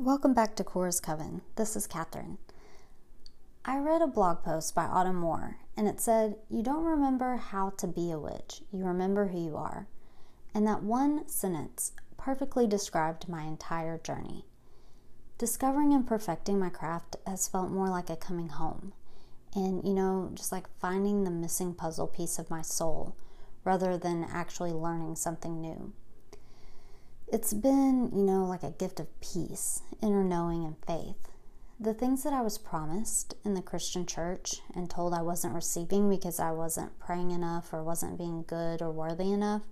Welcome back to Cora's Coven. This is Catherine. I read a blog post by Autumn Moore, and it said, You don't remember how to be a witch, you remember who you are. And that one sentence perfectly described my entire journey. Discovering and perfecting my craft has felt more like a coming home, and, you know, just like finding the missing puzzle piece of my soul rather than actually learning something new. It's been, you know, like a gift of peace, inner knowing, and faith. The things that I was promised in the Christian church and told I wasn't receiving because I wasn't praying enough or wasn't being good or worthy enough.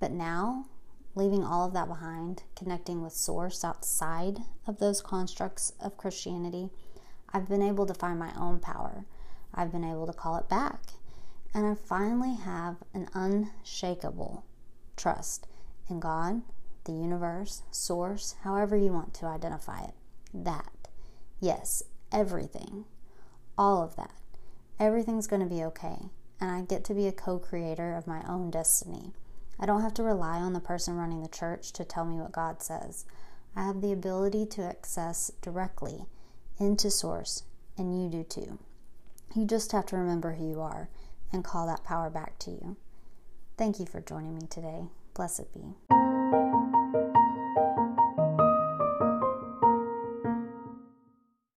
But now, leaving all of that behind, connecting with Source outside of those constructs of Christianity, I've been able to find my own power. I've been able to call it back. And I finally have an unshakable trust in God, the universe, source, however you want to identify it. That. Yes, everything. All of that. Everything's going to be okay. And I get to be a co creator of my own destiny. I don't have to rely on the person running the church to tell me what God says. I have the ability to access directly into Source, and you do too. You just have to remember who you are and call that power back to you. Thank you for joining me today. Blessed be.